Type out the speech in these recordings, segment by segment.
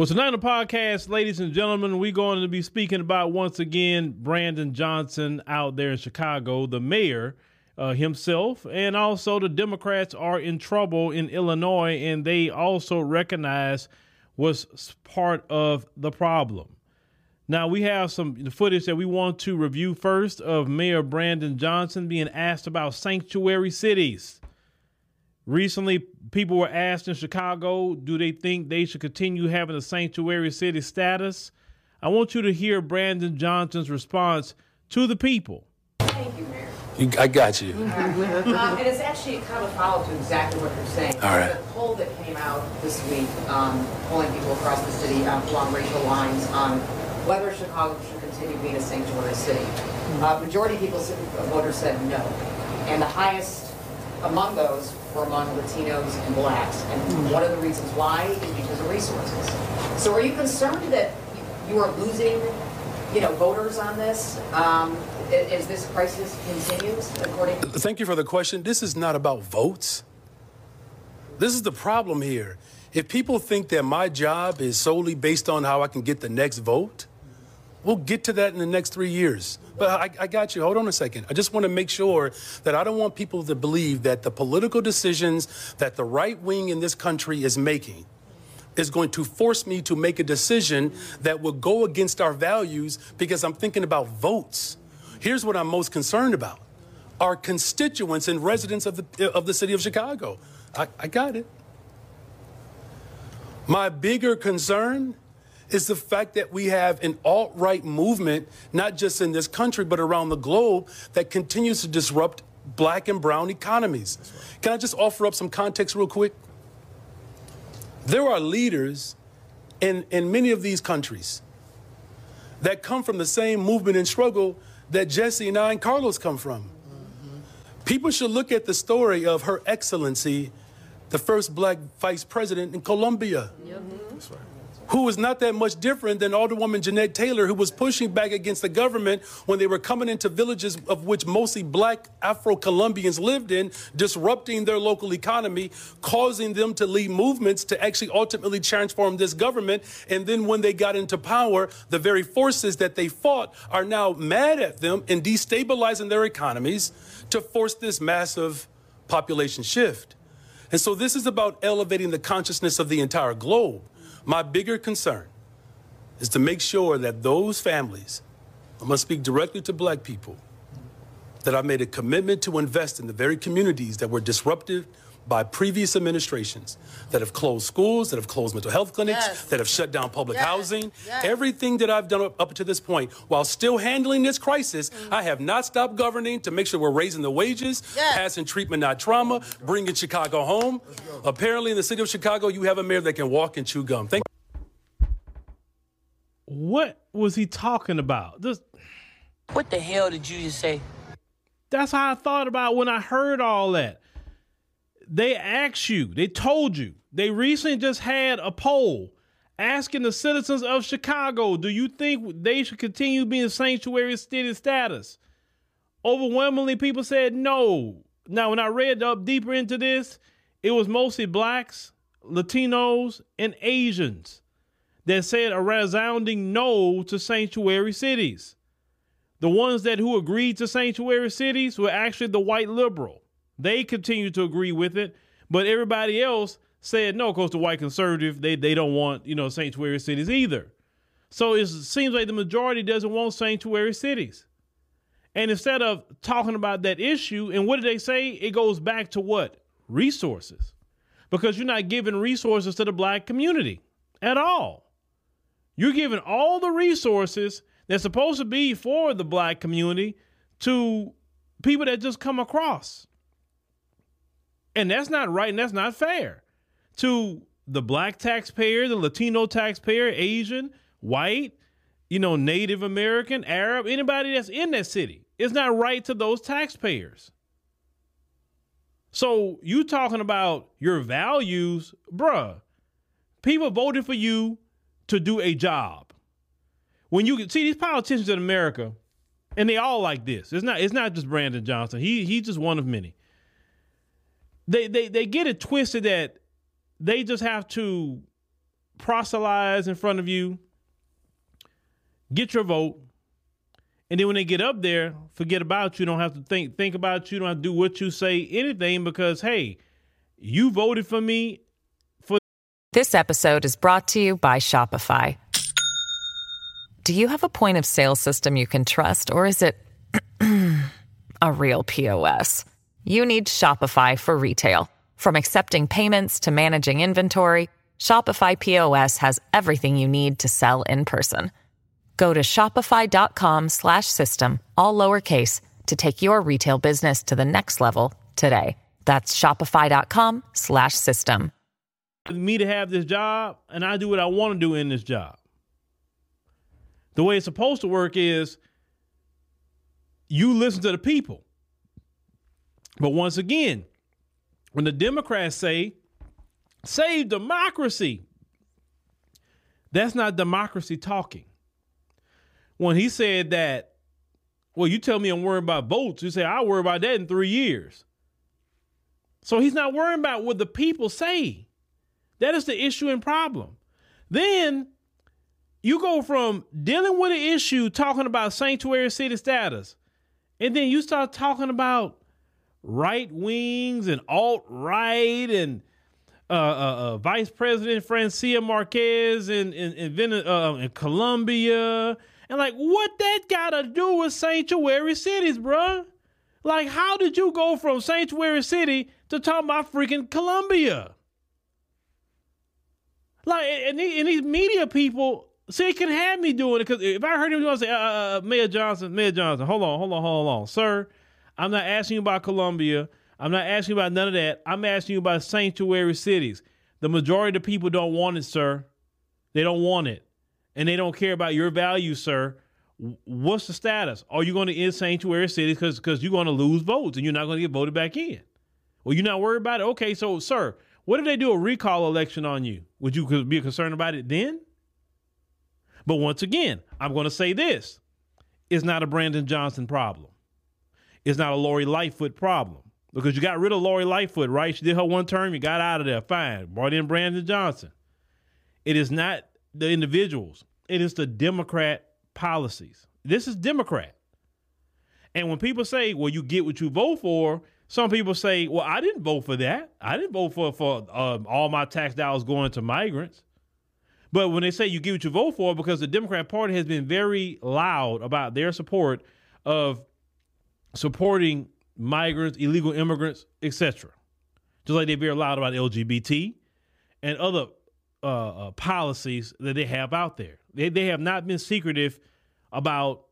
Well, tonight on the podcast, ladies and gentlemen, we're going to be speaking about once again Brandon Johnson out there in Chicago, the mayor uh, himself, and also the Democrats are in trouble in Illinois, and they also recognize was part of the problem. Now we have some the footage that we want to review first of Mayor Brandon Johnson being asked about sanctuary cities. Recently, people were asked in Chicago, do they think they should continue having a sanctuary city status? I want you to hear Brandon Johnson's response to the people. Thank you, Mayor. You, I got you. um, and it's actually kind of a follow to exactly what you're saying. All right. The poll that came out this week, um, polling people across the city um, along racial lines on whether Chicago should continue being a sanctuary city. Uh, majority of people, voters said no. And the highest among those were among Latinos and blacks. And one of the reasons why is because of resources. So are you concerned that you are losing, you know, voters on this um, as this crisis continues, according to- Thank you for the question. This is not about votes. This is the problem here. If people think that my job is solely based on how I can get the next vote, we'll get to that in the next three years. But I, I, got you. Hold on a second. I just want to make sure that I don't want people to believe that the political decisions that the right wing in this country is making is going to force me to make a decision that will go against our values because I'm thinking about votes. Here's what I'm most concerned about our constituents and residents of the, of the city of Chicago. I, I got it. My bigger concern is the fact that we have an alt right movement, not just in this country, but around the globe, that continues to disrupt black and brown economies. Right. Can I just offer up some context real quick? There are leaders in, in many of these countries that come from the same movement and struggle that Jesse and I and Carlos come from. Mm-hmm. People should look at the story of Her Excellency, the first black vice president in Colombia. Yep. That's right who was not that much different than Alderwoman Jeanette Taylor, who was pushing back against the government when they were coming into villages of which mostly black Afro Colombians lived in, disrupting their local economy, causing them to lead movements to actually ultimately transform this government. And then when they got into power, the very forces that they fought are now mad at them and destabilizing their economies to force this massive population shift. And so this is about elevating the consciousness of the entire globe. My bigger concern is to make sure that those families, I must speak directly to black people, that I made a commitment to invest in the very communities that were disrupted by previous administrations that have closed schools, that have closed mental health clinics, yes. that have shut down public yes. housing. Yes. Everything that I've done up to this point, while still handling this crisis, mm-hmm. I have not stopped governing to make sure we're raising the wages, passing treatment, not trauma, bringing Chicago home. Apparently, in the city of Chicago, you have a mayor that can walk and chew gum. Thank what was he talking about? This, what the hell did you just say? That's how I thought about when I heard all that they asked you, they told you, they recently just had a poll asking the citizens of Chicago, do you think they should continue being sanctuary city status? Overwhelmingly, people said no. Now, when I read up deeper into this, it was mostly blacks, Latinos, and Asians that said a resounding no to sanctuary cities. The ones that who agreed to sanctuary cities were actually the white liberal. They continue to agree with it, but everybody else said no. Because the white conservative, they they don't want you know sanctuary cities either. So it seems like the majority doesn't want sanctuary cities. And instead of talking about that issue, and what did they say? It goes back to what? Resources. Because you're not giving resources to the black community at all. You're giving all the resources that's supposed to be for the black community to people that just come across. And that's not right and that's not fair to the black taxpayer, the Latino taxpayer, Asian, white, you know, Native American, Arab, anybody that's in that city. It's not right to those taxpayers. So you talking about your values, bruh. People voted for you to do a job. When you see these politicians in America, and they all like this. It's not it's not just Brandon Johnson. He he's just one of many they, they, they get it twisted that they just have to proselytize in front of you, get your vote, and then when they get up there, forget about you. Don't have to think think about you. Don't have to do what you say, anything, because hey, you voted for me. For this episode is brought to you by Shopify. Do you have a point of sale system you can trust, or is it a real POS? You need Shopify for retail. From accepting payments to managing inventory, Shopify POS has everything you need to sell in person. Go to shopify.com slash system, all lowercase, to take your retail business to the next level today. That's shopify.com slash system. Me to have this job, and I do what I want to do in this job. The way it's supposed to work is you listen to the people. But once again, when the Democrats say, save democracy, that's not democracy talking when he said that, well, you tell me I'm worried about votes. You say I'll worry about that in three years. So he's not worrying about what the people say. That is the issue and problem. Then you go from dealing with an issue, talking about sanctuary city status, and then you start talking about right wings and alt right and uh, uh, uh, Vice President Francia Marquez in in, in, uh, in Colombia and like, what that got to do with sanctuary cities, bruh? Like, how did you go from sanctuary city to talking about freaking Colombia? Like, and, and these media people, see, can have me doing it because if I heard him to say, uh, uh, uh, Mayor Johnson, Mayor Johnson, hold on, hold on, hold on, sir. I'm not asking you about Colombia. I'm not asking you about none of that. I'm asking you about sanctuary cities. The majority of the people don't want it, sir. They don't want it and they don't care about your values, sir, what's the status? Are you going to end sanctuary cities because because you're going to lose votes and you're not going to get voted back in? Well, you're not worried about it. Okay, so sir, what if they do a recall election on you? Would you be concerned about it then? But once again, I'm going to say this: it's not a Brandon Johnson problem. It's not a Lori Lightfoot problem because you got rid of Lori Lightfoot, right? She did her one term, you got out of there, fine. Brought in Brandon Johnson. It is not the individuals. It is the Democrat policies. This is Democrat. And when people say, well, you get what you vote for, some people say, well, I didn't vote for that. I didn't vote for, for um, all my tax dollars going to migrants. But when they say you get what you vote for, because the Democrat Party has been very loud about their support of supporting migrants, illegal immigrants, etc. Just like they're very loud about LGBT and other uh, uh, policies that they have out there. They, they have not been secretive about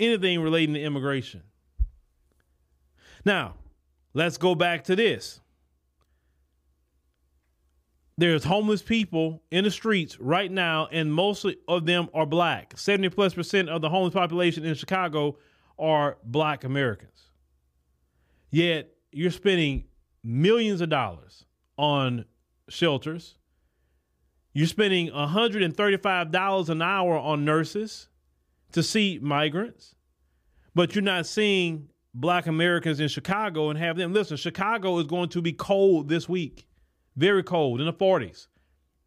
anything relating to immigration. Now, let's go back to this. There's homeless people in the streets right now, and most of them are black. 70 plus percent of the homeless population in Chicago are black Americans. Yet you're spending millions of dollars on shelters, you're spending $135 an hour on nurses to see migrants, but you're not seeing black Americans in Chicago and have them. Listen, Chicago is going to be cold this week, very cold in the 40s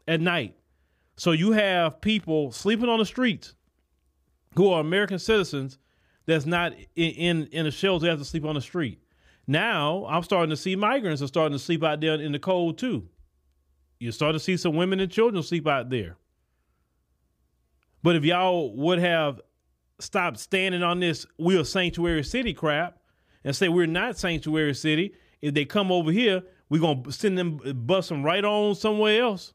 at night. So you have people sleeping on the streets who are American citizens that's not in, in, in a shelter, they have to sleep on the street. Now I'm starting to see migrants are starting to sleep out there in the cold too. You start to see some women and children sleep out there. But if y'all would have stopped standing on this we're sanctuary city crap and say we're not sanctuary city, if they come over here, we're gonna send them bust them right on somewhere else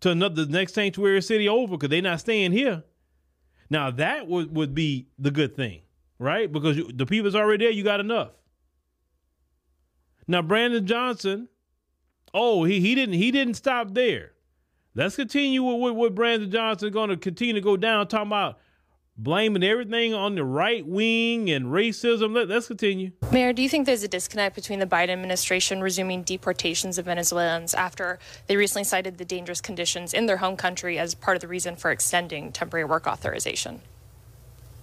to another the next sanctuary city over because they're not staying here. Now that would, would be the good thing, right? Because you, the people's already there, you got enough. Now Brandon Johnson Oh, he he didn't he didn't stop there. Let's continue with what, what Brandon Johnson going to continue to go down talking about blaming everything on the right wing and racism. Let, us continue. Mayor, do you think there's a disconnect between the Biden administration resuming deportations of Venezuelans after they recently cited the dangerous conditions in their home country as part of the reason for extending temporary work authorization?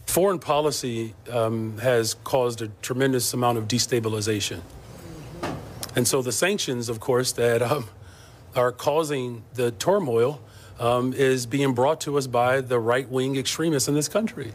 Foreign policy um, has caused a tremendous amount of destabilization. And so the sanctions, of course, that um, are causing the turmoil um, is being brought to us by the right wing extremists in this country.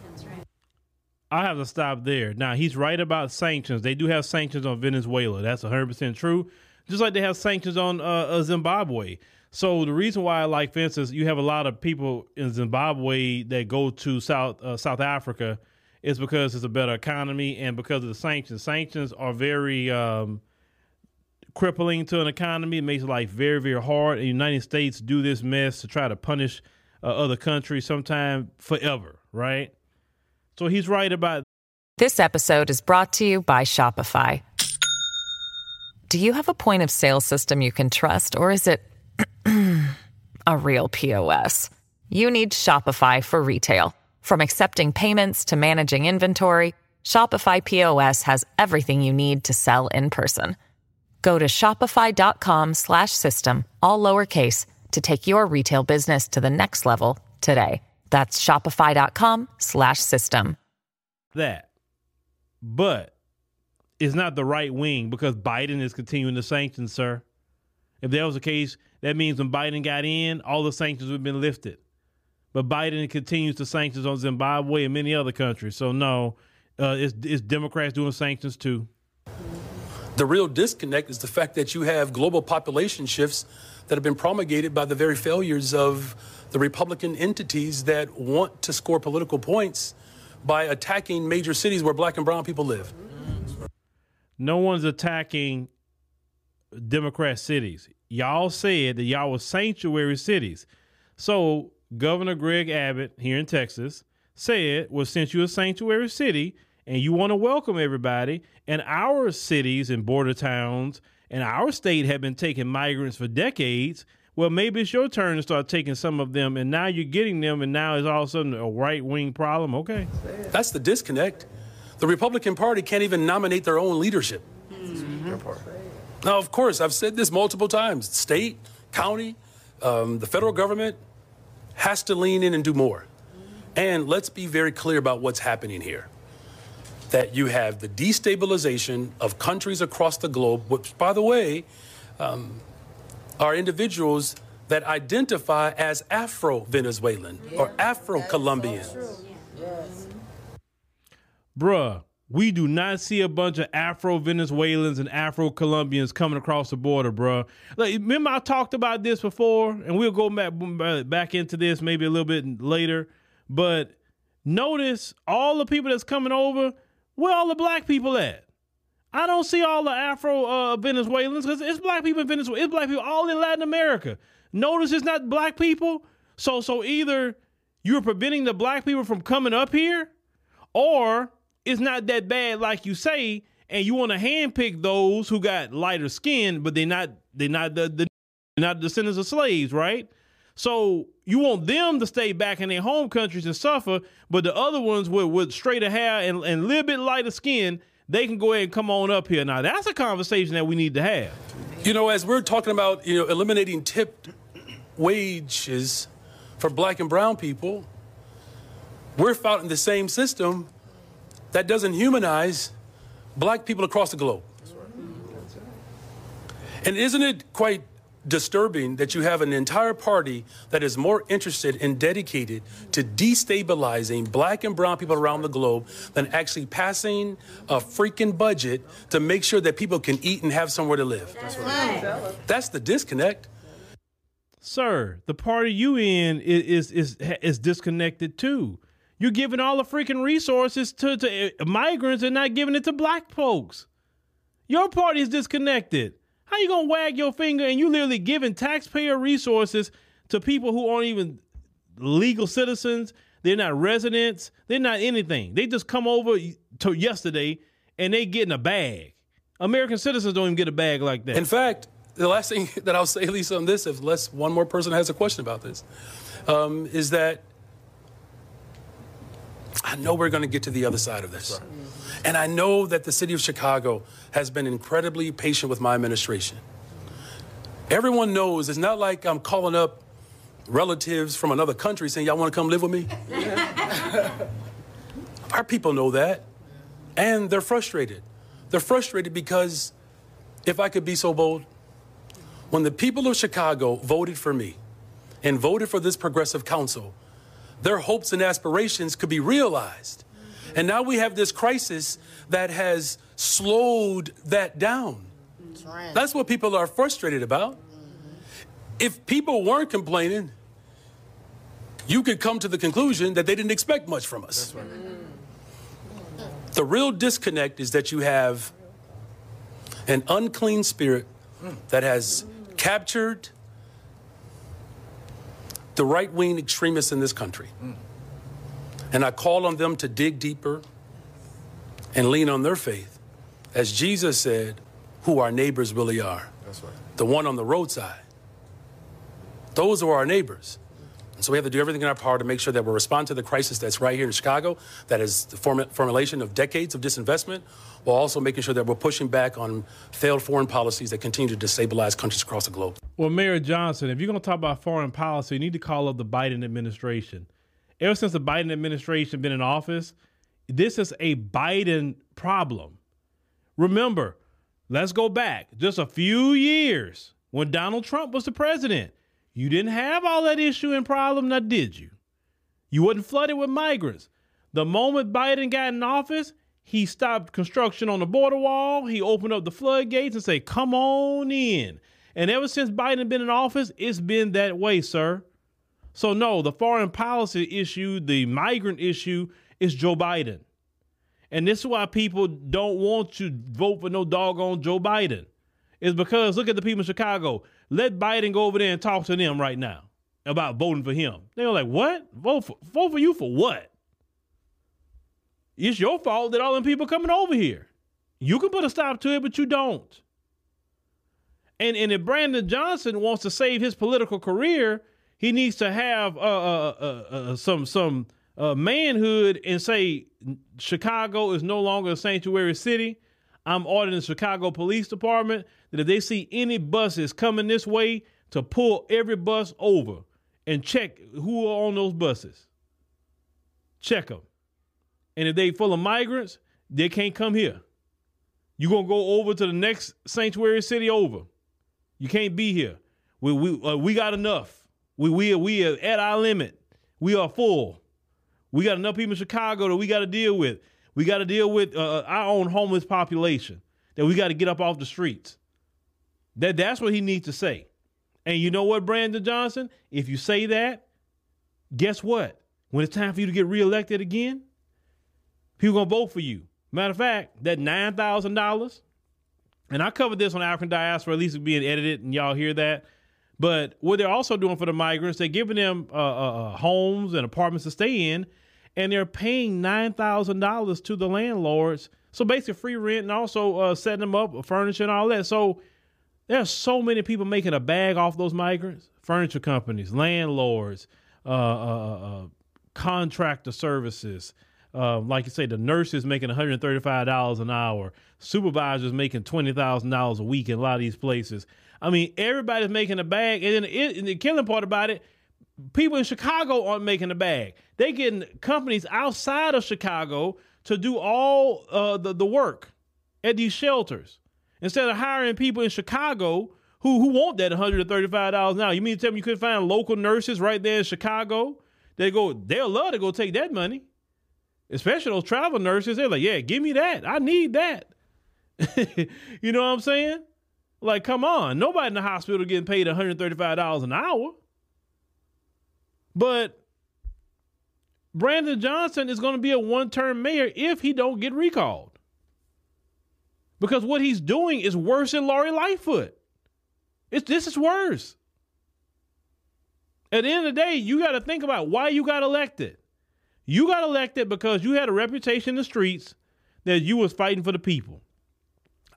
I have to stop there. Now he's right about sanctions. They do have sanctions on Venezuela. That's 100 percent true. Just like they have sanctions on uh, uh, Zimbabwe. So the reason why, like for instance, you have a lot of people in Zimbabwe that go to South uh, South Africa is because it's a better economy and because of the sanctions. Sanctions are very um, crippling to an economy. It makes life very very hard. And the United States do this mess to try to punish uh, other countries, sometime forever, right? So he's right about This episode is brought to you by Shopify. Do you have a point of sale system you can trust, or is it a real POS? You need Shopify for retail. From accepting payments to managing inventory, Shopify POS has everything you need to sell in person. Go to shopify.com slash system, all lowercase, to take your retail business to the next level today. That's shopify.com slash system. that. But it's not the right wing because Biden is continuing the sanctions, sir. If that was the case, that means when Biden got in, all the sanctions would have been lifted. But Biden continues to sanctions on Zimbabwe and many other countries. So no, uh, it's, it's Democrats doing sanctions too. The real disconnect is the fact that you have global population shifts that have been promulgated by the very failures of the Republican entities that want to score political points by attacking major cities where black and brown people live. No one's attacking Democrat cities. Y'all said that y'all were sanctuary cities. So Governor Greg Abbott here in Texas said, well, since you're a sanctuary city and you want to welcome everybody, and our cities and border towns and our state have been taking migrants for decades, well, maybe it's your turn to start taking some of them, and now you're getting them, and now it's all of a sudden a right wing problem. Okay. That's the disconnect. The Republican Party can't even nominate their own leadership. Mm-hmm. Now, of course, I've said this multiple times state, county, um, the federal government has to lean in and do more. And let's be very clear about what's happening here. That you have the destabilization of countries across the globe, which, by the way, um, are individuals that identify as Afro Venezuelan or Afro Colombian. bruh, we do not see a bunch of Afro Venezuelans and Afro Colombians coming across the border, bruh. Like, remember I talked about this before, and we'll go back back into this maybe a little bit later. But notice all the people that's coming over, where all the black people at? I don't see all the Afro uh, Venezuelans because it's black people in Venezuela. It's black people all in Latin America. Notice it's not black people. So so either you're preventing the black people from coming up here, or it's not that bad like you say, and you want to handpick those who got lighter skin, but they're not they're not the, the not descendants of slaves, right? So you want them to stay back in their home countries and suffer, but the other ones with, with straighter hair and, and a little bit lighter skin, they can go ahead and come on up here. Now that's a conversation that we need to have. You know, as we're talking about, you know, eliminating tipped wages for black and brown people, we're fighting the same system that doesn't humanize black people across the globe. And isn't it quite disturbing that you have an entire party that is more interested and dedicated to destabilizing black and brown people around the globe than actually passing a freaking budget to make sure that people can eat and have somewhere to live? That's the disconnect. Sir, the party you in is is is, is disconnected too. You're giving all the freaking resources to, to uh, migrants and not giving it to black folks. Your party is disconnected. How you gonna wag your finger and you literally giving taxpayer resources to people who aren't even legal citizens? They're not residents. They're not anything. They just come over to yesterday and they get in a bag. American citizens don't even get a bag like that. In fact, the last thing that I'll say, at least on this, if unless one more person has a question about this, um, is that I know we're going to get to the other side of this. Mm-hmm. And I know that the city of Chicago has been incredibly patient with my administration. Everyone knows it's not like I'm calling up relatives from another country saying, Y'all want to come live with me? Our people know that. And they're frustrated. They're frustrated because, if I could be so bold, when the people of Chicago voted for me and voted for this progressive council, their hopes and aspirations could be realized. And now we have this crisis that has slowed that down. That's, what people are frustrated about. If people weren't complaining, you could come to the conclusion that they didn't expect much from us. Right. The real disconnect is that you have an unclean spirit that has captured the right wing extremists in this country. And I call on them to dig deeper and lean on their faith. As Jesus said, who our neighbors really are. That's right. The one on the roadside. Those are our neighbors. So we have to do everything in our power to make sure that we respond to the crisis that's right here in Chicago, that is the form- formulation of decades of disinvestment, while also making sure that we're pushing back on failed foreign policies that continue to destabilize countries across the globe. Well, Mayor Johnson, if you're going to talk about foreign policy, you need to call up the Biden administration. Ever since the Biden administration been in office, this is a Biden problem. Remember, let's go back just a few years when Donald Trump was the president. You didn't have all that issue and problem, now did you? You wasn't flooded with migrants. The moment Biden got in office, he stopped construction on the border wall. He opened up the floodgates and say, "Come on in." And ever since Biden been in office, it's been that way, sir. So no, the foreign policy issue, the migrant issue, is Joe Biden. And this is why people don't want to vote for no doggone Joe Biden. Is because look at the people in Chicago. Let Biden go over there and talk to them right now about voting for him. They're like, what? Vote for, vote for you for what? It's your fault that all them people coming over here. You can put a stop to it, but you don't. And, and if Brandon Johnson wants to save his political career, he needs to have uh, uh, uh, uh some some uh, manhood and say Chicago is no longer a sanctuary city. I'm ordering the Chicago Police Department that if they see any buses coming this way, to pull every bus over and check who are on those buses. Check them. And if they full of migrants, they can't come here. You're gonna go over to the next sanctuary city over. You can't be here. We we uh, we got enough. We we we are at our limit. We are full. We got enough people in Chicago that we got to deal with. We got to deal with uh, uh, our own homeless population that we got to get up off the streets. That that's what he needs to say. And you know what, Brandon Johnson? If you say that, guess what? When it's time for you to get reelected again, people gonna vote for you. Matter of fact, that nine thousand dollars, and I covered this on African diaspora, at least it's being edited, and y'all hear that. But what they're also doing for the migrants, they're giving them uh, uh, uh homes and apartments to stay in, and they're paying nine thousand dollars to the landlords. So basically, free rent and also uh, setting them up, furniture and all that. So there's so many people making a bag off those migrants: furniture companies, landlords, uh, uh, uh contractor services. Uh, like you say, the nurses making $135 an hour, supervisors making $20,000 a week in a lot of these places. I mean, everybody's making a bag. And then it, and the killing part about it, people in Chicago aren't making a bag. They getting companies outside of Chicago to do all uh, the the work at these shelters instead of hiring people in Chicago who who want that one hundred and thirty five dollars now. You mean to tell me you couldn't find local nurses right there in Chicago? They go, they'll love to go take that money, especially those travel nurses. They're like, yeah, give me that. I need that. you know what I'm saying? Like, come on, nobody in the hospital getting paid one hundred thirty five dollars an hour. But Brandon Johnson is going to be a one-term mayor if he don't get recalled. Because what he's doing is worse than Lori Lightfoot. It's this is worse. At the end of the day, you got to think about why you got elected. You got elected because you had a reputation in the streets that you was fighting for the people.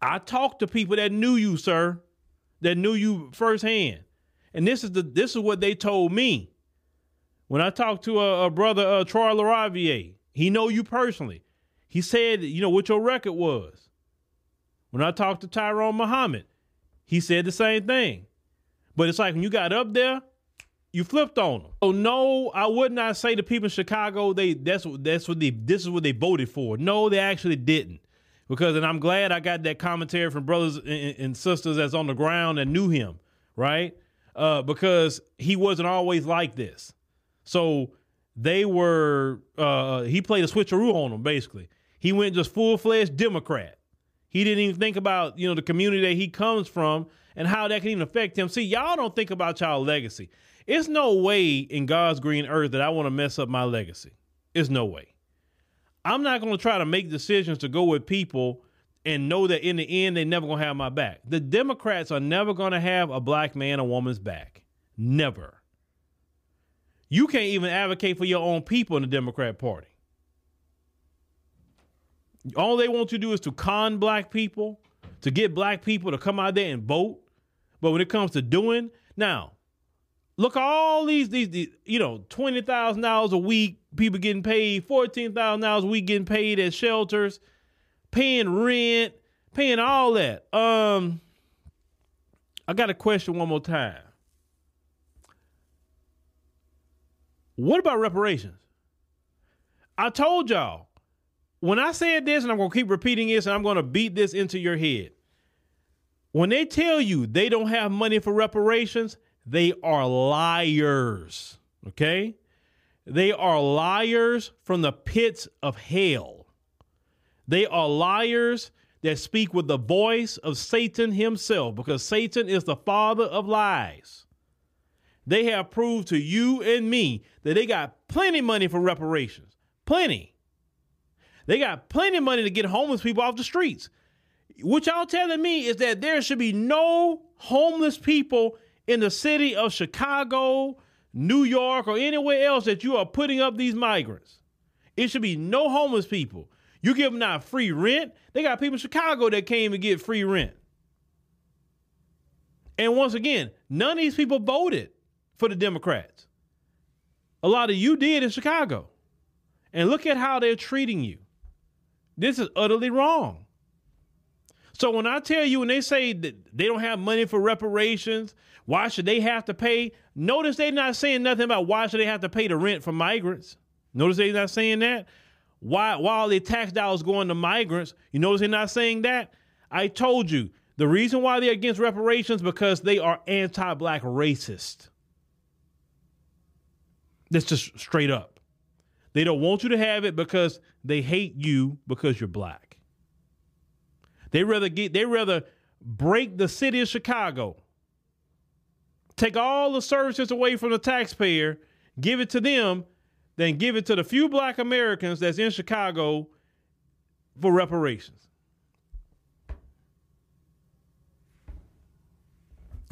I talked to people that knew you, sir, that knew you firsthand. And this is the this is what they told me. When I talked to a, a brother, uh, Troy LaRaviere, he know you personally. He said, you know, what your record was. When I talked to Tyrone Muhammad, he said the same thing. But it's like when you got up there, you flipped on them. So no, I would not say the people in Chicago they that's what that's what they this is what they voted for. No, they actually didn't. Because and I'm glad I got that commentary from brothers and, and sisters that's on the ground that knew him, right? uh, because he wasn't always like this. So they were uh, he played a switcheroo on them basically. He went just full fledged Democrat. He didn't even think about you know the community that he comes from and how that can even affect him. See, y'all don't think about y'all legacy. It's no way in God's green earth that I want to mess up my legacy. It's no way. I'm not going to try to make decisions to go with people and know that in the end they're never going to have my back. The Democrats are never going to have a black man or woman's back. Never. You can't even advocate for your own people in the Democrat Party. All they want to do is to con black people, to get black people to come out there and vote. But when it comes to doing, now, look all these these, these you know twenty thousand dollars a week people getting paid fourteen thousand dollars a week getting paid at shelters paying rent paying all that um i got a question one more time what about reparations i told y'all when i said this and i'm gonna keep repeating this and i'm gonna beat this into your head when they tell you they don't have money for reparations they are liars. Okay? They are liars from the pits of hell. They are liars that speak with the voice of Satan himself because Satan is the father of lies. They have proved to you and me that they got plenty money for reparations. Plenty. They got plenty money to get homeless people off the streets. What y'all telling me is that there should be no homeless people in the city of Chicago, New York, or anywhere else that you are putting up these migrants. It should be no homeless people. You give them not free rent. They got people in Chicago that came to get free rent. And once again, none of these people voted for the Democrats. A lot of you did in Chicago. And look at how they're treating you. This is utterly wrong. So when I tell you, when they say that they don't have money for reparations, why should they have to pay? Notice they're not saying nothing about why should they have to pay the rent for migrants. Notice they're not saying that. Why, are the tax dollars going to migrants? You notice they're not saying that. I told you the reason why they're against reparations because they are anti-black racist. That's just straight up. They don't want you to have it because they hate you because you're black. They rather get they rather break the city of Chicago take all the services away from the taxpayer, give it to them, then give it to the few black Americans that's in Chicago for reparations.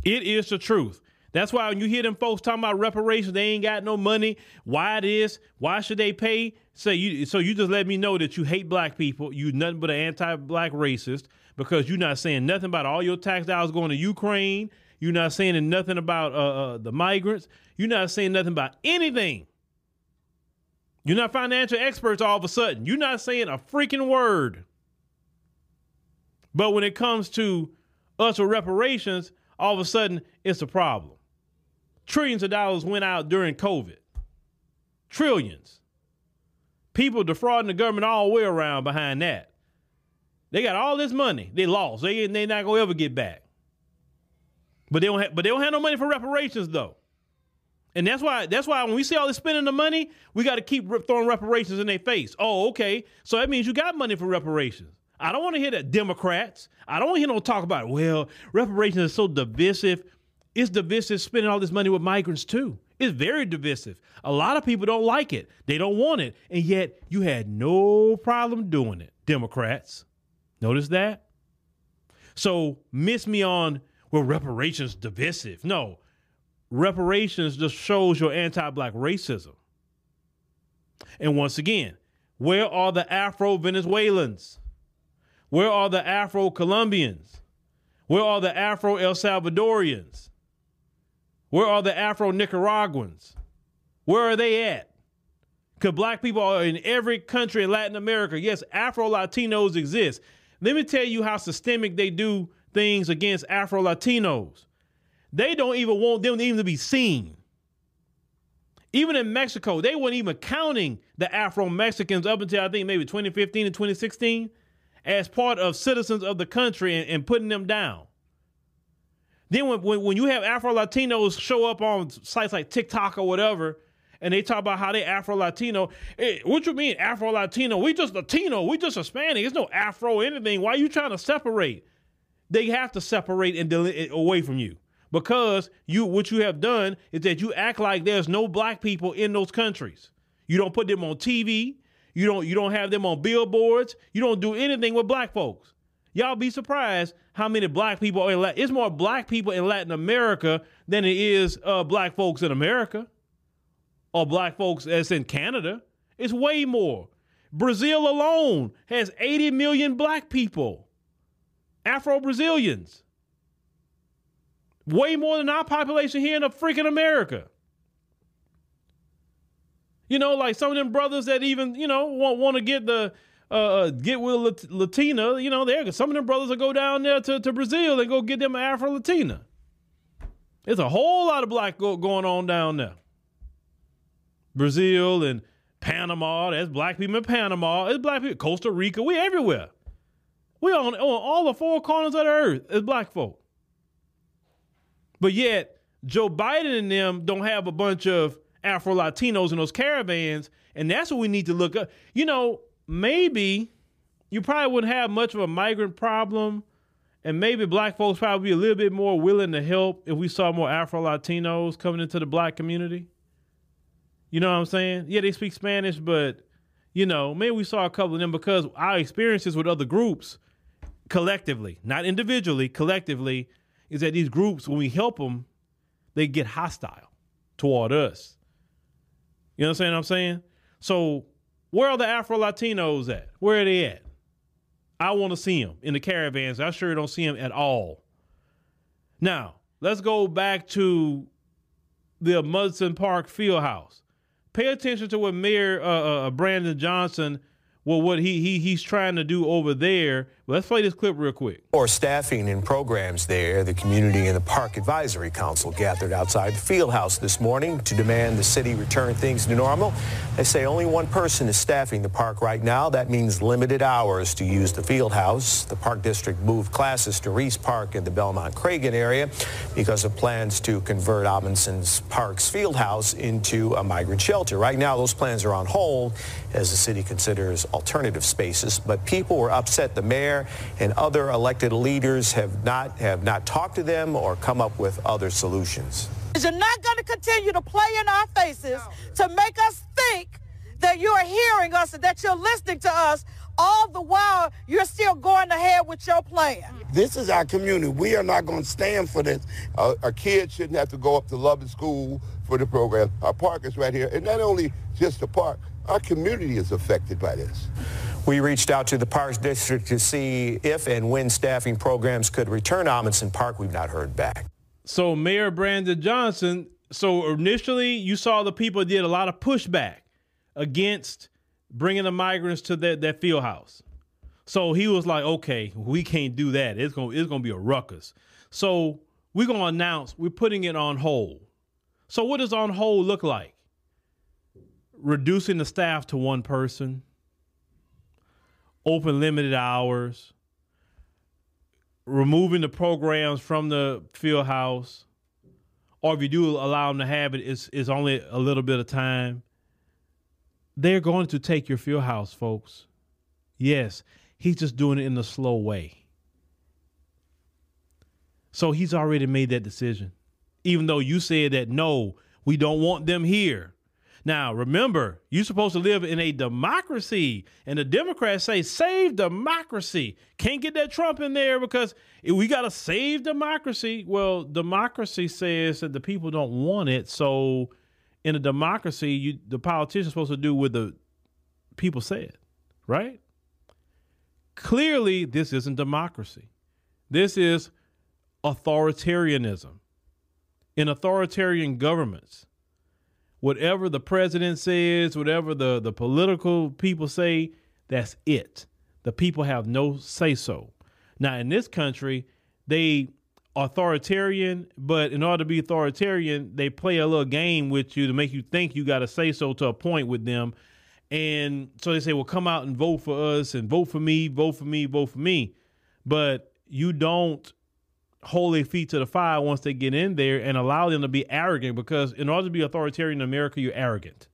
It is the truth. That's why when you hear them folks talking about reparations, they ain't got no money. Why this? Why should they pay? So you so you just let me know that you hate black people. You nothing but an anti-black racist because you're not saying nothing about all your tax dollars going to Ukraine you're not saying nothing about uh, uh, the migrants. You're not saying nothing about anything. You're not financial experts all of a sudden. You're not saying a freaking word. But when it comes to us with reparations, all of a sudden it's a problem. Trillions of dollars went out during COVID. Trillions. People defrauding the government all the way around behind that. They got all this money. They lost. They they not gonna ever get back. But they don't have, but they don't have no money for reparations though. And that's why that's why when we see all this spending the money, we got to keep throwing reparations in their face. Oh, okay. So that means you got money for reparations. I don't want to hear that Democrats. I don't want to hear no talk about, well, reparations is so divisive. It's divisive spending all this money with migrants too. It's very divisive. A lot of people don't like it. They don't want it. And yet you had no problem doing it, Democrats. Notice that? So miss me on well, reparations divisive. No, reparations just shows your anti-black racism. And once again, where are the Afro Venezuelans? Where are the Afro Colombians? Where are the Afro El Salvadorians? Where are the Afro Nicaraguans? Where are they at? Because black people are in every country in Latin America. Yes, Afro Latinos exist. Let me tell you how systemic they do things against Afro Latinos. They don't even want them even to be seen. Even in Mexico, they weren't even counting the Afro Mexicans up until I think maybe 2015 and 2016 as part of citizens of the country and, and putting them down. Then when, when, when you have Afro Latinos show up on sites like TikTok or whatever, and they talk about how they Afro Latino, hey, what you mean Afro Latino? We just Latino, we just Hispanic. There's no Afro anything. Why are you trying to separate? They have to separate and delete eh, away from you because you what you have done is that you act like there's no black people in those countries. You don't put them on TV. You don't you don't have them on billboards. You don't do anything with black folks. Y'all be surprised how many black people are in Latin. It's more black people in Latin America than it is uh, black folks in America or black folks as in Canada. It's way more. Brazil alone has 80 million black people, Afro Brazilians. Way more than our population here in the freaking America. You know, like some of them brothers that even, you know, want, want to get the uh, uh get with Latina, you know, there some of them brothers will go down there to, to Brazil and go get them Afro Latina. There's a whole lot of black go, going on down there. Brazil and Panama, there's black people in Panama, there's black people, Costa Rica, we everywhere. We on, on all the four corners of the earth as black folk. But yet, Joe Biden and them don't have a bunch of Afro Latinos in those caravans, and that's what we need to look up. You know, maybe you probably wouldn't have much of a migrant problem, and maybe black folks probably be a little bit more willing to help if we saw more Afro Latinos coming into the black community. You know what I'm saying? Yeah, they speak Spanish, but you know, maybe we saw a couple of them because our experiences with other groups collectively, not individually, collectively, is that these groups, when we help them, they get hostile toward us. You know what I'm saying? So where are the Afro Latinos at? Where are they at? I want to see them in the caravans. I sure don't see them at all. Now, let's go back to the Amundsen Park Fieldhouse. Pay attention to what Mayor uh, uh, Brandon Johnson well, what he, he he's trying to do over there. Let's play this clip real quick. For staffing and programs there, the Community and the Park Advisory Council gathered outside the field house this morning to demand the city return things to normal. They say only one person is staffing the park right now. That means limited hours to use the field house. The Park District moved classes to Reis Park in the Belmont Cragin area because of plans to convert Amundsen's Park's field house into a migrant shelter. Right now, those plans are on hold as the city considers alternative spaces. But people were upset the mayor and other elected leaders have not have not talked to them or come up with other solutions. You're not going to continue to play in our faces to make us think that you're hearing us and that you're listening to us all the while you're still going ahead with your plan. This is our community. We are not going to stand for this. Uh, our kids shouldn't have to go up to Lubbock School for the program. Our park is right here. And not only just the park, our community is affected by this. We reached out to the Parks District to see if and when staffing programs could return Amundsen Park. We've not heard back. So Mayor Brandon Johnson, so initially you saw the people did a lot of pushback against bringing the migrants to that, that field house. So he was like, okay, we can't do that. It's going it's going to be a ruckus. So we're going to announce we're putting it on hold. So what does on hold look like? reducing the staff to one person, open limited hours, removing the programs from the field house, or if you do allow them to have it, it's, it's only a little bit of time. They're going to take your field house, folks. Yes, he's just doing it in a slow way. So he's already made that decision. Even though you said that no, we don't want them here. Now, remember, you're supposed to live in a democracy, and the Democrats say save democracy. Can't get that Trump in there because we got to save democracy. Well, democracy says that the people don't want it. So, in a democracy, you, the politician's supposed to do what the people said, right? Clearly, this isn't democracy. This is authoritarianism. In authoritarian governments, whatever the president says, whatever the, the political people say, that's it. The people have no say so. Now, in this country, they authoritarian, but in order to be authoritarian, they play a little game with you to make you think you got to say so to a point with them. And so they say, well, come out and vote for us and vote for me, vote for me, vote for me. But you don't hold their feet to the fire once they get in there and allow them to be arrogant because in order to be authoritarian in America, you're arrogant.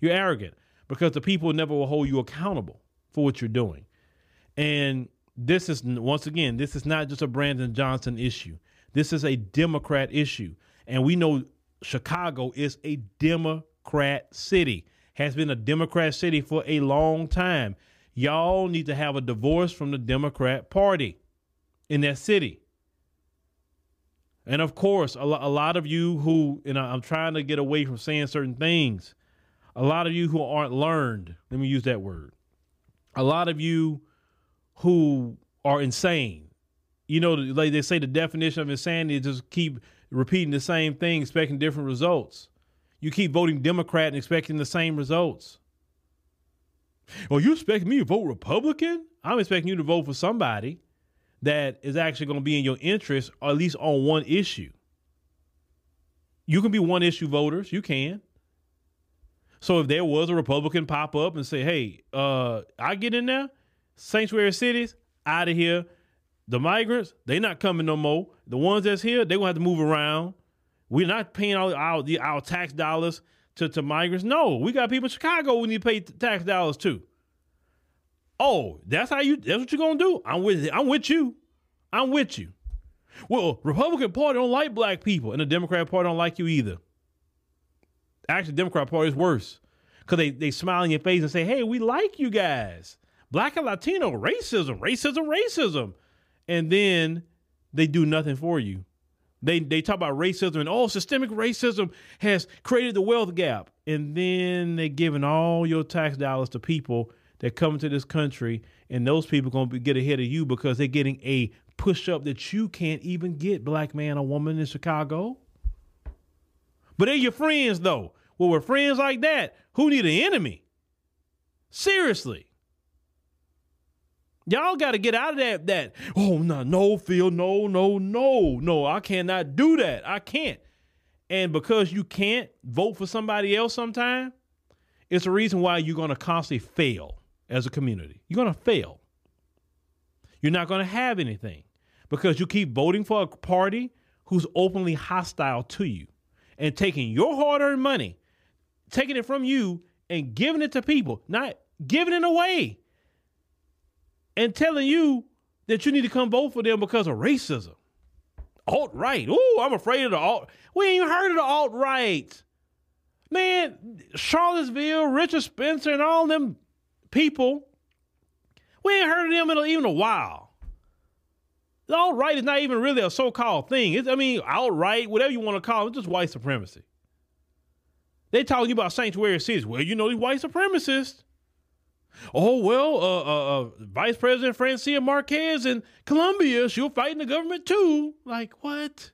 You're arrogant because the people never will hold you accountable for what you're doing. And this is, once again, this is not just a Brandon Johnson issue. This is a Democrat issue. And we know Chicago is a Democrat city, has been a Democrat city for a long time. Y'all need to have a divorce from the Democrat Party in that city. And of course, a, lo- a lot of you who, and I'm trying to get away from saying certain things, a lot of you who aren't learned, let me use that word, a lot of you who are insane. You know, like they say, the definition of insanity is just keep repeating the same thing, expecting different results. You keep voting Democrat and expecting the same results. Well, you expect me to vote Republican? I'm expecting you to vote for somebody that is actually going to be in your interest, or at least on one issue. You can be one issue voters. You can. So if there was a Republican pop up and say, "Hey, uh, I get in there, sanctuary cities out of here. The migrants, they not coming no more. The ones that's here, they gonna have to move around. We're not paying all our our tax dollars to, to migrants. No, we got people in Chicago we need to pay tax dollars to. Oh, that's how you that's what you're gonna do. I'm with I'm with you. I'm with you. Well, Republican Party don't like black people, and the Democrat Party don't like you either. Actually, the Democrat Party is worse. Because they, they smile in your face and say, hey, we like you guys. Black and Latino, racism, racism, racism. And then they do nothing for you. They they talk about racism and oh, systemic racism has created the wealth gap. And then they're giving all your tax dollars to people that come to this country, and those people gonna be, get ahead of you because they're getting a push up that you can't even get, black man or woman in Chicago. But they're your friends though. Well, with friends like that, who need an enemy? Seriously. Y'all got to get out of that. That oh no, no, Phil, no, no, no, no. I cannot do that. I can't. And because you can't vote for somebody else sometime, it's a reason why you're going to constantly fail as a community. You're going to fail. You're not going to have anything because you keep voting for a party who's openly hostile to you and taking your hard earned money, taking it from you and giving it to people, not giving it away and telling you that you need to come vote for them because of racism. Alt right. Ooh, I'm afraid of the alt. We ain't even heard of the alt right. Man, Charlottesville, Richard Spencer, and all them people, we ain't heard of them in a, even a while. The alt right is not even really a so called thing. It's, I mean, alt-right, whatever you want to call it, it's just white supremacy. They talking about sanctuary cities. Well, you know, these white supremacists. Oh well, uh, uh, uh, Vice President Francia Marquez in Colombia, she'll fight in the government too. Like what?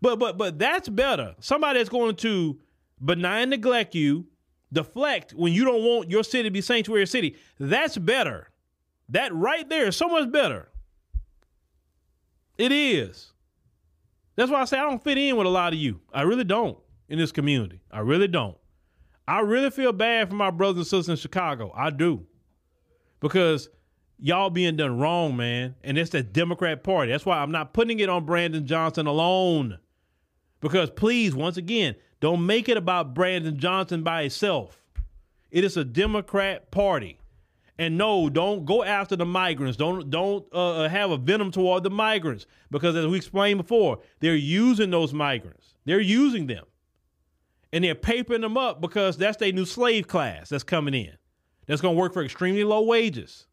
But but but that's better. Somebody that's going to benign neglect you, deflect when you don't want your city to be sanctuary city. That's better. That right there is so much better. It is. That's why I say I don't fit in with a lot of you. I really don't in this community. I really don't. I really feel bad for my brothers and sisters in Chicago. I do. Because y'all being done wrong, man. And it's the Democrat Party. That's why I'm not putting it on Brandon Johnson alone. Because please, once again, don't make it about Brandon Johnson by itself. It is a Democrat Party. And no, don't go after the migrants. Don't don't uh, uh have a venom toward the migrants because, as we explained before, they're using those migrants. They're using them and they're papering them up because that's their new slave class that's coming in. That's going to work for extremely low wages.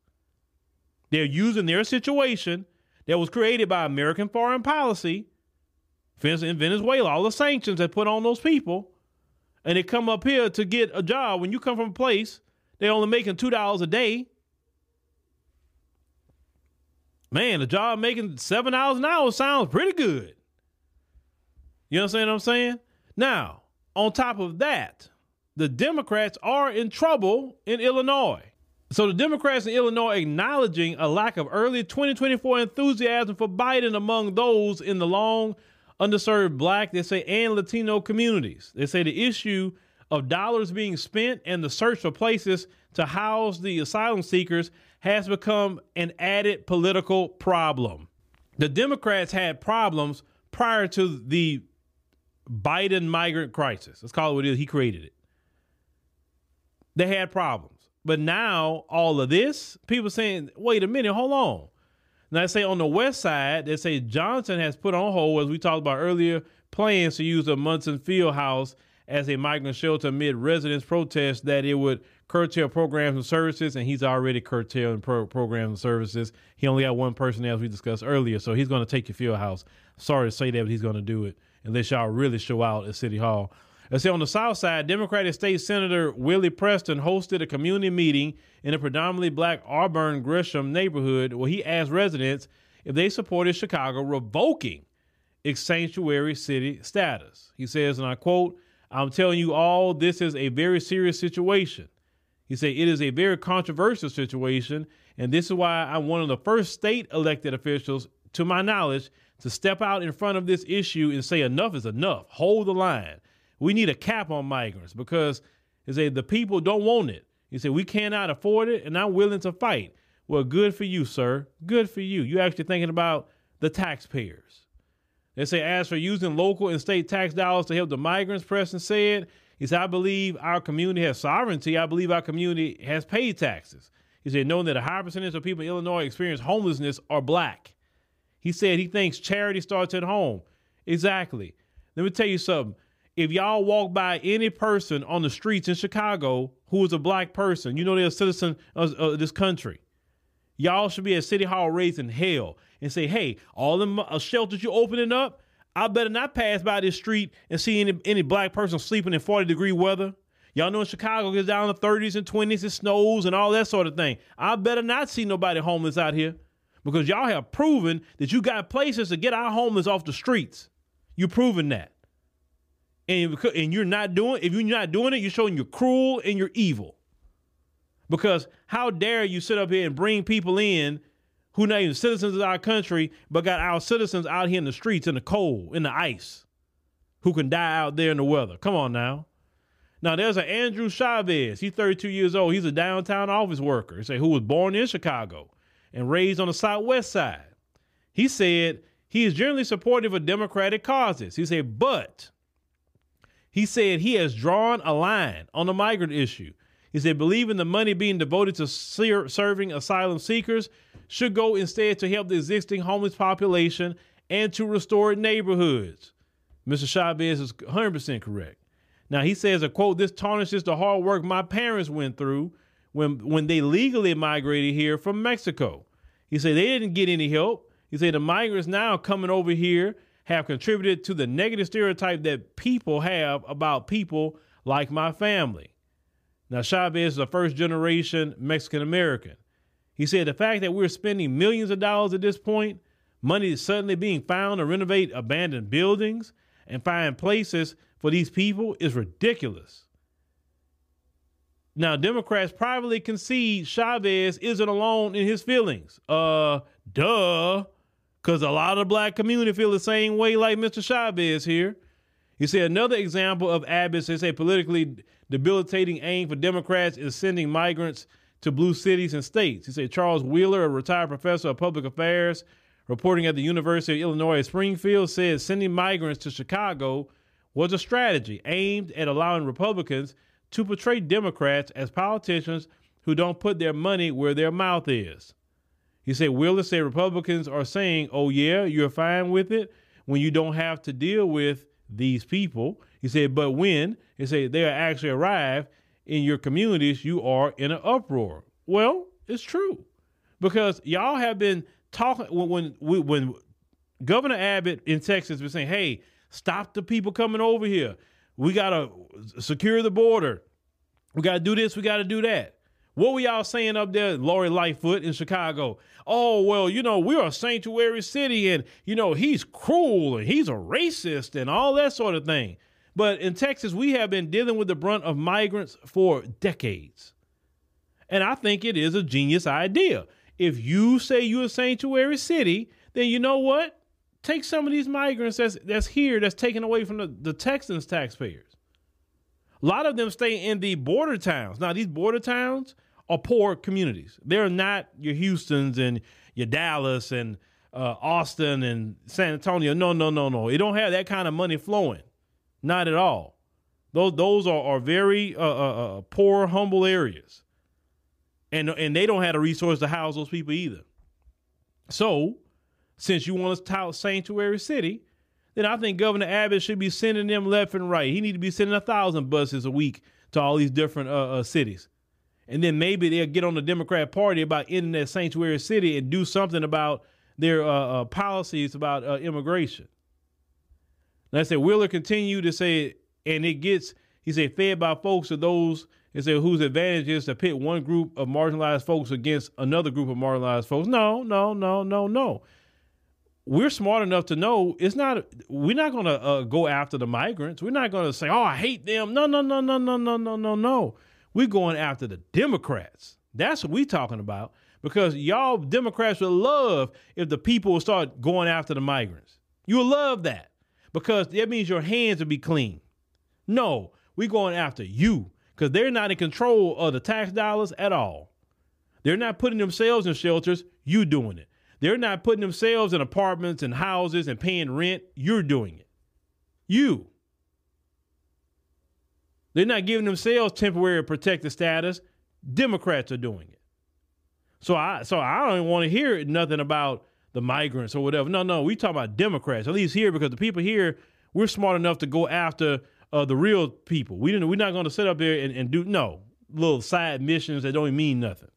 They're using their situation that was created by American foreign policy, in Venezuela, all the sanctions they put on those people, and they come up here to get a job. When you come from a place, they're only making two dollars a day. Man, a job making seven dollars an hour sounds pretty good. You understand what I'm saying? Now, on top of that, the Democrats are in trouble in Illinois. So the Democrats in Illinois acknowledging a lack of early 2024 enthusiasm for Biden among those in the long underserved black, they say, and Latino communities. They say the issue of dollars being spent and the search for places to house the asylum seekers has become an added political problem. The Democrats had problems prior to the Biden migrant crisis. Let's call it what it is. He created it. They had problems. But now all of this, people saying, wait a minute, hold on. Now they say on the west side, they say Johnson has put on hold, as we talked about earlier, plans to use the Amundsen Field House as a migrant shelter amid residents' protests that it would curtail programs and services, and he's already curtailing pro- programs and services. He only got one person, as we discussed earlier, so he's going to take your field house. Sorry to say that, but he's going to do it unless y'all really show out at City Hall. Let's say on the south side, Democratic State Senator Willie Preston hosted a community meeting in a predominantly black Auburn Gresham neighborhood where he asked residents if they supported Chicago revoking its sanctuary city status. He says, and I quote, I'm telling you all, this is a very serious situation. He said, it is a very controversial situation, and this is why I'm one of the first state elected officials, to my knowledge, to step out in front of this issue and say enough is enough. Hold the line. We need a cap on migrants because he said the people don't want it. He said we cannot afford it, and I'm willing to fight. Well, good for you, sir. Good for you. You're actually thinking about the taxpayers. They say, as for using local and state tax dollars to help the migrants, Preston said, he said, I believe our community has sovereignty. I believe our community has paid taxes. He said, knowing that a high percentage of people in Illinois experience homelessness are black. He said he thinks charity starts at home. Exactly. Let me tell you something. If y'all walk by any person on the streets in Chicago who is a black person, you know they're a citizen of, of this country. Y'all should be at City Hall raising hell and say, hey, all the uh, shelters you're opening up, I better not pass by this street and see any, any black person sleeping in 40 degree weather. Y'all know in Chicago it gets down in the 30s and 20s, it snows and all that sort of thing. I better not see nobody homeless out here because y'all have proven that you got places to get our homeless off the streets. You proven that. And, and you're not doing if you're not doing it, you're showing you're cruel and you're evil. Because how dare you sit up here and bring people in who not even citizens of our country, but got our citizens out here in the streets, in the cold, in the ice, who can die out there in the weather. Come on now. Now there's an Andrew Chavez. He's 32 years old. He's a downtown office worker. He said who was born in Chicago and raised on the southwest side. He said he is generally supportive of democratic causes. He said, but he said he has drawn a line on the migrant issue. He said, believing the money being devoted to ser- serving asylum seekers should go instead to help the existing homeless population and to restore neighborhoods. Mr. Chavez is 100% correct. Now, he says, a quote, this tarnishes the hard work my parents went through when, when they legally migrated here from Mexico. He said they didn't get any help. He said the migrants now coming over here have contributed to the negative stereotype that people have about people like my family. Now, Chavez is a first generation Mexican American. He said the fact that we're spending millions of dollars at this point, money is suddenly being found to renovate abandoned buildings and find places for these people is ridiculous. Now, Democrats privately concede Chavez isn't alone in his feelings. Uh, duh, because a lot of the black community feel the same way like Mr. Chavez here. He said another example of Abbott's is a politically debilitating aim for Democrats is sending migrants to blue cities and states. He said Charles Wheeler, a retired professor of public affairs, reporting at the University of Illinois at Springfield, said sending migrants to Chicago was a strategy aimed at allowing Republicans to portray Democrats as politicians who don't put their money where their mouth is. He said Wheeler said Republicans are saying, "Oh yeah, you're fine with it when you don't have to deal with these people." He said, "But when he said they actually arrive, in your communities, you are in an uproar. Well, it's true because y'all have been talking when when, when Governor Abbott in Texas was saying, "Hey, stop the people coming over here. We gotta secure the border. We gotta do this. We gotta do that." What were y'all saying up there, Lori Lightfoot in Chicago? Oh, well, you know, we're a sanctuary city and, you know, he's cruel and he's a racist and all that sort of thing. But in Texas, we have been dealing with the brunt of migrants for decades. And I think it is a genius idea. If you say you're a sanctuary city, then you know what? Take some of these migrants that's, that's here, that's taken away from the, the Texans' taxpayers. A lot of them stay in the border towns. Now, these border towns are poor communities. They're not your Houstons and your Dallas and uh, Austin and San Antonio. No, no, no, no. It don't have that kind of money flowing. Not at all. Those those are, are very uh, uh, uh, poor, humble areas, and and they don't have the resources to house those people either. So, since you want to tout sanctuary city, then I think Governor Abbott should be sending them left and right. He need to be sending a thousand buses a week to all these different uh, uh, cities, and then maybe they'll get on the Democrat Party about ending that sanctuary city and do something about their uh, uh policies about uh, immigration. And I said, Wheeler continue to say, and it gets, he said, fed by folks of those, he said, whose advantage is to pit one group of marginalized folks against another group of marginalized folks. No, no, no, no, no. We're smart enough to know it's not, we're not going to uh, go after the migrants. We're not going to say, oh, I hate them. No, no, no, no, no, no, no, no, no. We're going after the Democrats. That's what we're talking about because y'all Democrats would love if the people would start going after the migrants. You would love that because that means your hands will be clean. No, we're going after you because they're not in control of the tax dollars at all. They're not putting themselves in shelters, you doing it. They're not putting themselves in apartments and houses and paying rent, you're doing it. You. They're not giving themselves temporary protected status, Democrats are doing it. So I so I don't want to hear nothing about the migrants or whatever. No, no, we talk about Democrats, at least here, because the people here, we're smart enough to go after uh, the real people. We didn't, we're not going to sit up there and, and, do, no, little side missions that don't even mean nothing.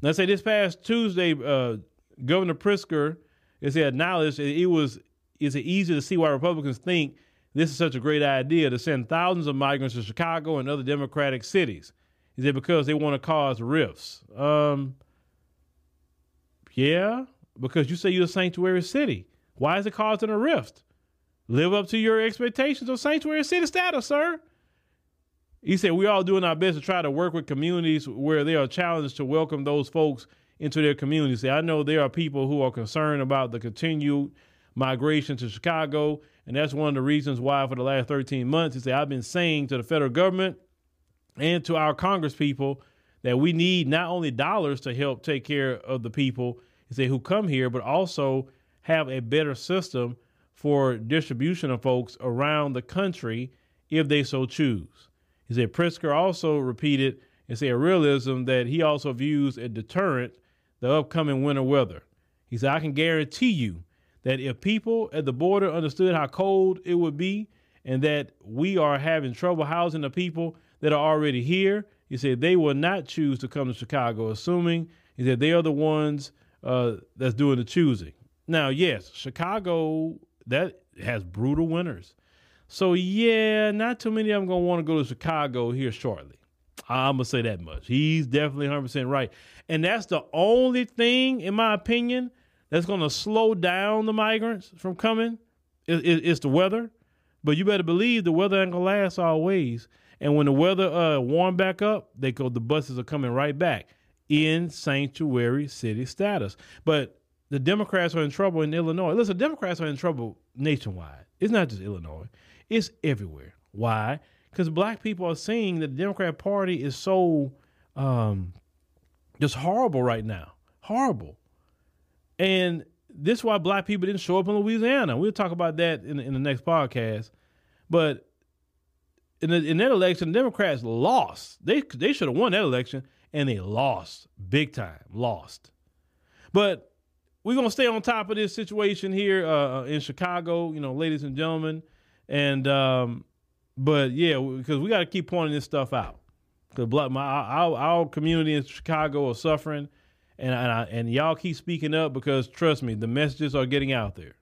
Let's say this past Tuesday, uh, Governor Pritzker is acknowledged it, it was, is it easy to see why Republicans think this is such a great idea to send thousands of migrants to Chicago and other Democratic cities. Is it because they want to cause rifts? Um, yeah, because you say you're a sanctuary city. Why is it causing a rift? Live up to your expectations of sanctuary city status, sir. He said, We're all doing our best to try to work with communities where they are challenged to welcome those folks into their communities. I know there are people who are concerned about the continued migration to Chicago, and that's one of the reasons why, for the last 13 months, he said, I've been saying to the federal government and to our Congress people that we need not only dollars to help take care of the people said, who come here, but also have a better system for distribution of folks around the country if they so choose. He said Pritzker also repeated and said a realism that he also views a deterrent the upcoming winter weather. He said, I can guarantee you that if people at the border understood how cold it would be and that we are having trouble housing the people that are already here, he said they will not choose to come to Chicago, assuming he said they are the ones uh, that's doing the choosing. Now, yes, Chicago that has brutal winters. So yeah, not too many of them gonna want to go to Chicago here shortly. I'm gonna say that much. He's definitely 100 percent right, and that's the only thing, in my opinion, that's gonna slow down the migrants from coming. Is, the weather, but you better believe the weather ain't gonna last always. And when the weather uh, warm back up, they go. The buses are coming right back in sanctuary city status. But the Democrats are in trouble in Illinois. Listen, Democrats are in trouble nationwide. It's not just Illinois, it's everywhere. Why? Because black people are seeing that the Democrat Party is so um, just horrible right now. Horrible. And this is why black people didn't show up in Louisiana. We'll talk about that in, in the next podcast. But in, the, in that election, the Democrats lost. They they should have won that election and they lost big time, lost. But we're gonna stay on top of this situation here uh, uh, in Chicago, you know, ladies and gentlemen, and um, but yeah, because we got to keep pointing this stuff out. Because my our, our community in Chicago are suffering, and, I, and y'all keep speaking up because trust me, the messages are getting out there.